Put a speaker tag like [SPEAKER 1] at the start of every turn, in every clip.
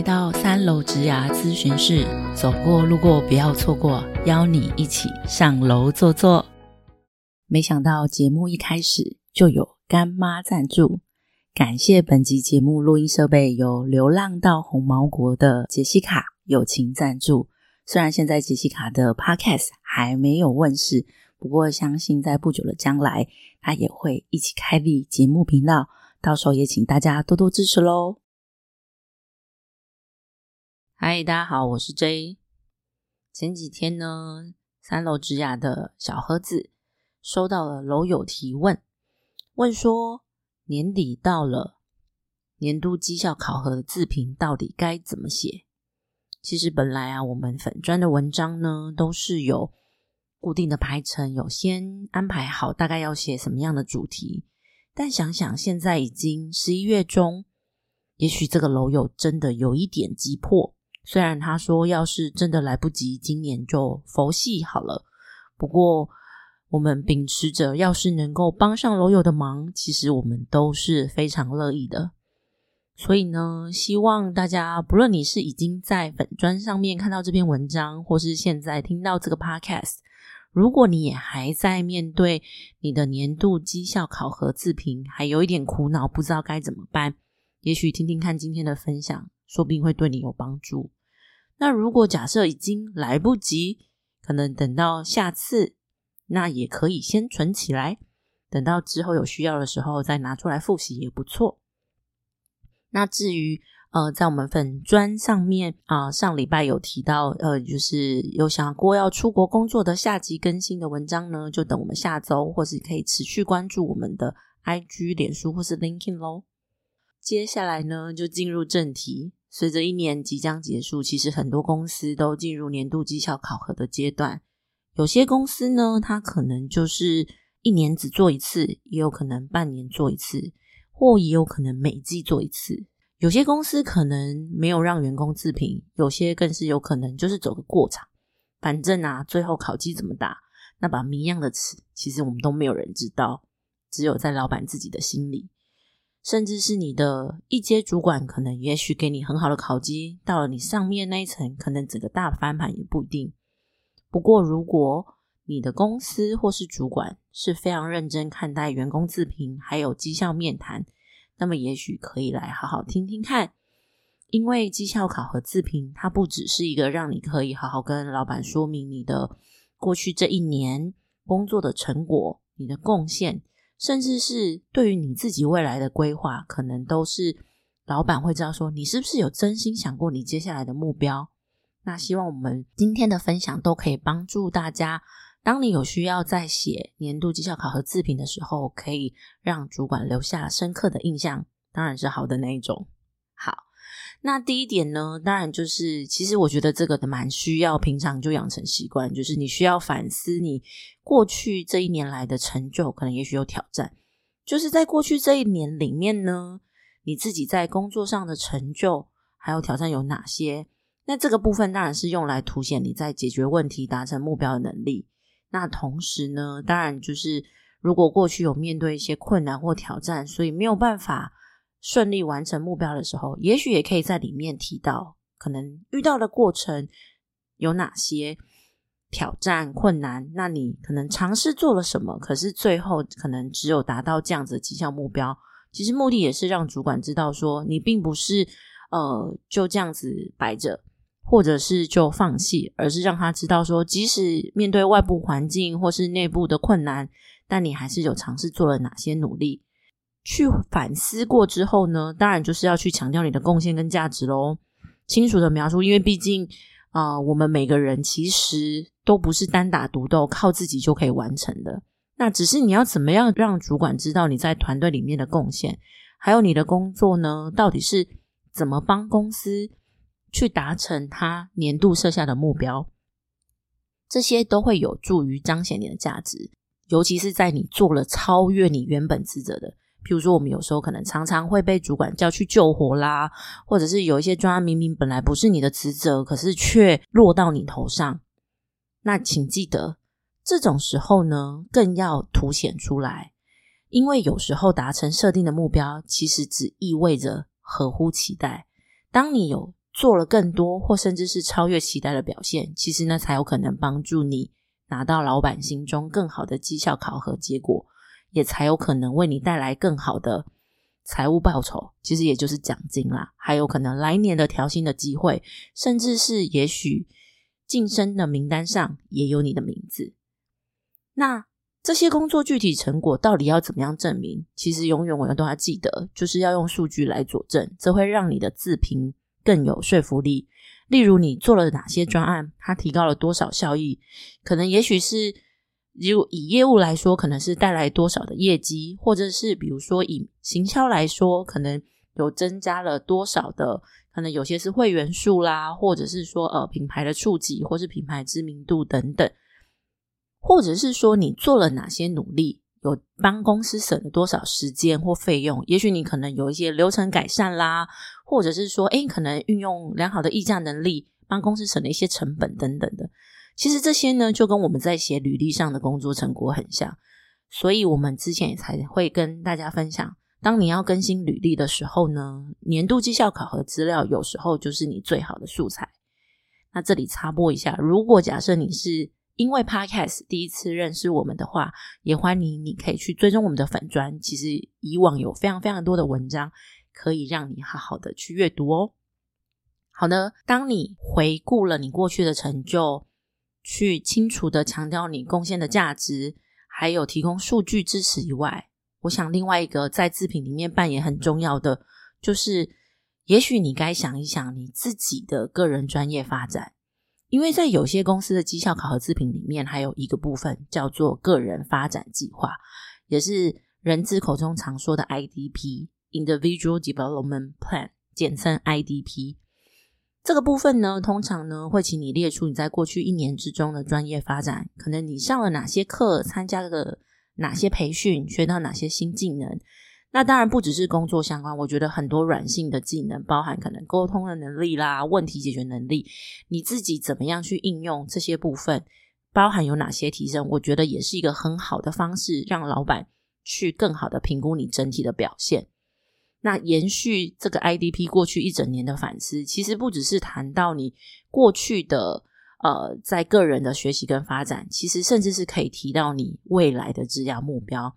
[SPEAKER 1] 来到三楼植牙咨询室，走过路过不要错过，邀你一起上楼坐坐。没想到节目一开始就有干妈赞助，感谢本集节目录音设备由流浪到红毛国的杰西卡友情赞助。虽然现在杰西卡的 Podcast 还没有问世，不过相信在不久的将来，他也会一起开立节目频道，到时候也请大家多多支持喽。嗨，大家好，我是 J。前几天呢，三楼植牙的小盒子收到了楼友提问，问说年底到了，年度绩效考核的自评到底该怎么写？其实本来啊，我们粉砖的文章呢，都是有固定的排程，有先安排好大概要写什么样的主题。但想想现在已经十一月中，也许这个楼友真的有一点急迫。虽然他说，要是真的来不及，今年就佛系好了。不过，我们秉持着，要是能够帮上楼友的忙，其实我们都是非常乐意的。所以呢，希望大家，不论你是已经在粉砖上面看到这篇文章，或是现在听到这个 podcast，如果你也还在面对你的年度绩效考核自评，还有一点苦恼，不知道该怎么办，也许听听看今天的分享。说不定会对你有帮助。那如果假设已经来不及，可能等到下次，那也可以先存起来，等到之后有需要的时候再拿出来复习也不错。那至于呃，在我们粉砖上面啊，上礼拜有提到呃，就是有想过要出国工作的下集更新的文章呢，就等我们下周，或是可以持续关注我们的 IG、脸书或是 LinkedIn 喽。接下来呢，就进入正题。随着一年即将结束，其实很多公司都进入年度绩效考核的阶段。有些公司呢，它可能就是一年只做一次，也有可能半年做一次，或也有可能每季做一次。有些公司可能没有让员工自评，有些更是有可能就是走个过场。反正啊，最后考绩怎么打，那把谜一样的词，其实我们都没有人知道，只有在老板自己的心里。甚至是你的一阶主管，可能也许给你很好的考绩，到了你上面那一层，可能整个大翻盘也不一定。不过，如果你的公司或是主管是非常认真看待员工自评，还有绩效面谈，那么也许可以来好好听听看。因为绩效考核自评，它不只是一个让你可以好好跟老板说明你的过去这一年工作的成果、你的贡献。甚至是对于你自己未来的规划，可能都是老板会知道说你是不是有真心想过你接下来的目标。那希望我们今天的分享都可以帮助大家，当你有需要在写年度绩效考核自评的时候，可以让主管留下深刻的印象，当然是好的那一种。那第一点呢，当然就是，其实我觉得这个蛮需要平常就养成习惯，就是你需要反思你过去这一年来的成就，可能也许有挑战。就是在过去这一年里面呢，你自己在工作上的成就还有挑战有哪些？那这个部分当然是用来凸显你在解决问题、达成目标的能力。那同时呢，当然就是如果过去有面对一些困难或挑战，所以没有办法。顺利完成目标的时候，也许也可以在里面提到可能遇到的过程有哪些挑战困难。那你可能尝试做了什么，可是最后可能只有达到这样子的绩效目标。其实目的也是让主管知道说，你并不是呃就这样子摆着，或者是就放弃，而是让他知道说，即使面对外部环境或是内部的困难，但你还是有尝试做了哪些努力。去反思过之后呢，当然就是要去强调你的贡献跟价值喽，清楚的描述，因为毕竟啊，我们每个人其实都不是单打独斗，靠自己就可以完成的。那只是你要怎么样让主管知道你在团队里面的贡献，还有你的工作呢，到底是怎么帮公司去达成他年度设下的目标，这些都会有助于彰显你的价值，尤其是在你做了超越你原本职责的。譬如说，我们有时候可能常常会被主管叫去救火啦，或者是有一些专案明明本来不是你的职责，可是却落到你头上。那请记得，这种时候呢，更要凸显出来，因为有时候达成设定的目标，其实只意味着合乎期待。当你有做了更多，或甚至是超越期待的表现，其实呢，才有可能帮助你拿到老板心中更好的绩效考核结果，也才有可能为你带来更好的财务报酬，其实也就是奖金啦，还有可能来年的调薪的机会，甚至是也许晋升的名单上也有你的名字。那这些工作具体成果到底要怎么样证明？其实永远我们都要记得，就是要用数据来佐证，这会让你的自评更有说服力。例如，你做了哪些专案，它提高了多少效益？可能也许是，如以业务来说，可能是带来多少的业绩，或者是比如说以行销来说，可能有增加了多少的，可能有些是会员数啦，或者是说呃品牌的触及，或是品牌知名度等等。或者是说你做了哪些努力，有帮公司省了多少时间或费用？也许你可能有一些流程改善啦，或者是说，哎，可能运用良好的议价能力，帮公司省了一些成本等等的。其实这些呢，就跟我们在写履历上的工作成果很像。所以我们之前也才会跟大家分享，当你要更新履历的时候呢，年度绩效考核资料有时候就是你最好的素材。那这里插播一下，如果假设你是因为 Podcast 第一次认识我们的话，也欢迎你可以去追踪我们的粉砖。其实以往有非常非常多的文章可以让你好好的去阅读哦。好的，当你回顾了你过去的成就，去清楚的强调你贡献的价值，还有提供数据支持以外，我想另外一个在自品里面扮演很重要的，就是也许你该想一想你自己的个人专业发展。因为在有些公司的绩效考核制品里面，还有一个部分叫做个人发展计划，也是人资口中常说的 IDP（Individual Development Plan），简称 IDP。这个部分呢，通常呢会请你列出你在过去一年之中的专业发展，可能你上了哪些课，参加了哪些培训，学到哪些新技能。那当然不只是工作相关，我觉得很多软性的技能，包含可能沟通的能力啦、问题解决能力，你自己怎么样去应用这些部分，包含有哪些提升，我觉得也是一个很好的方式，让老板去更好的评估你整体的表现。那延续这个 IDP 过去一整年的反思，其实不只是谈到你过去的呃在个人的学习跟发展，其实甚至是可以提到你未来的职涯目标。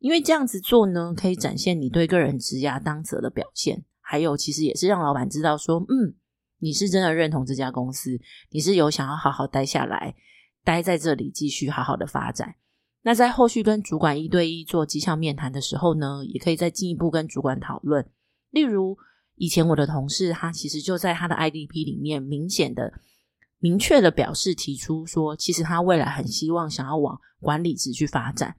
[SPEAKER 1] 因为这样子做呢，可以展现你对个人职涯当责的表现，还有其实也是让老板知道说，嗯，你是真的认同这家公司，你是有想要好好待下来，待在这里继续好好的发展。那在后续跟主管一对一做绩效面谈的时候呢，也可以再进一步跟主管讨论。例如，以前我的同事他其实就在他的 IDP 里面明显的、明确的表示提出说，其实他未来很希望想要往管理职去发展。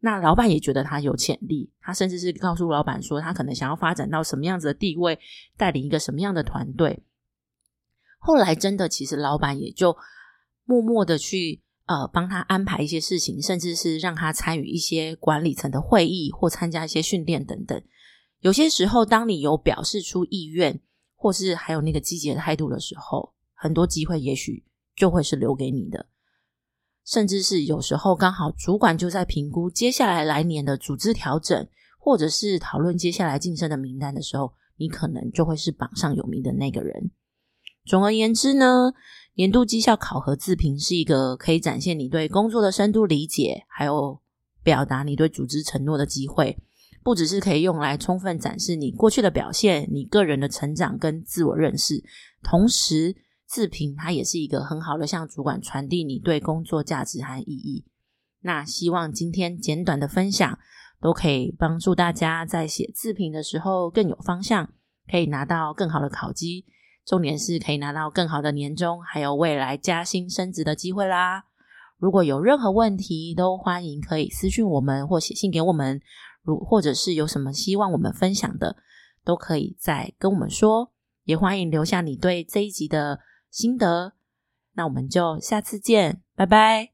[SPEAKER 1] 那老板也觉得他有潜力，他甚至是告诉老板说，他可能想要发展到什么样子的地位，带领一个什么样的团队。后来真的，其实老板也就默默的去呃帮他安排一些事情，甚至是让他参与一些管理层的会议或参加一些训练等等。有些时候，当你有表示出意愿，或是还有那个积极的态度的时候，很多机会也许就会是留给你的。甚至是有时候刚好主管就在评估接下来来年的组织调整，或者是讨论接下来晋升的名单的时候，你可能就会是榜上有名的那个人。总而言之呢，年度绩效考核自评是一个可以展现你对工作的深度理解，还有表达你对组织承诺的机会。不只是可以用来充分展示你过去的表现，你个人的成长跟自我认识，同时。自评，它也是一个很好的向主管传递你对工作价值和意义。那希望今天简短的分享都可以帮助大家在写自评的时候更有方向，可以拿到更好的考绩，重点是可以拿到更好的年终，还有未来加薪升职的机会啦。如果有任何问题，都欢迎可以私讯我们或写信给我们，如或者是有什么希望我们分享的，都可以再跟我们说，也欢迎留下你对这一集的。心得，那我们就下次见，拜拜。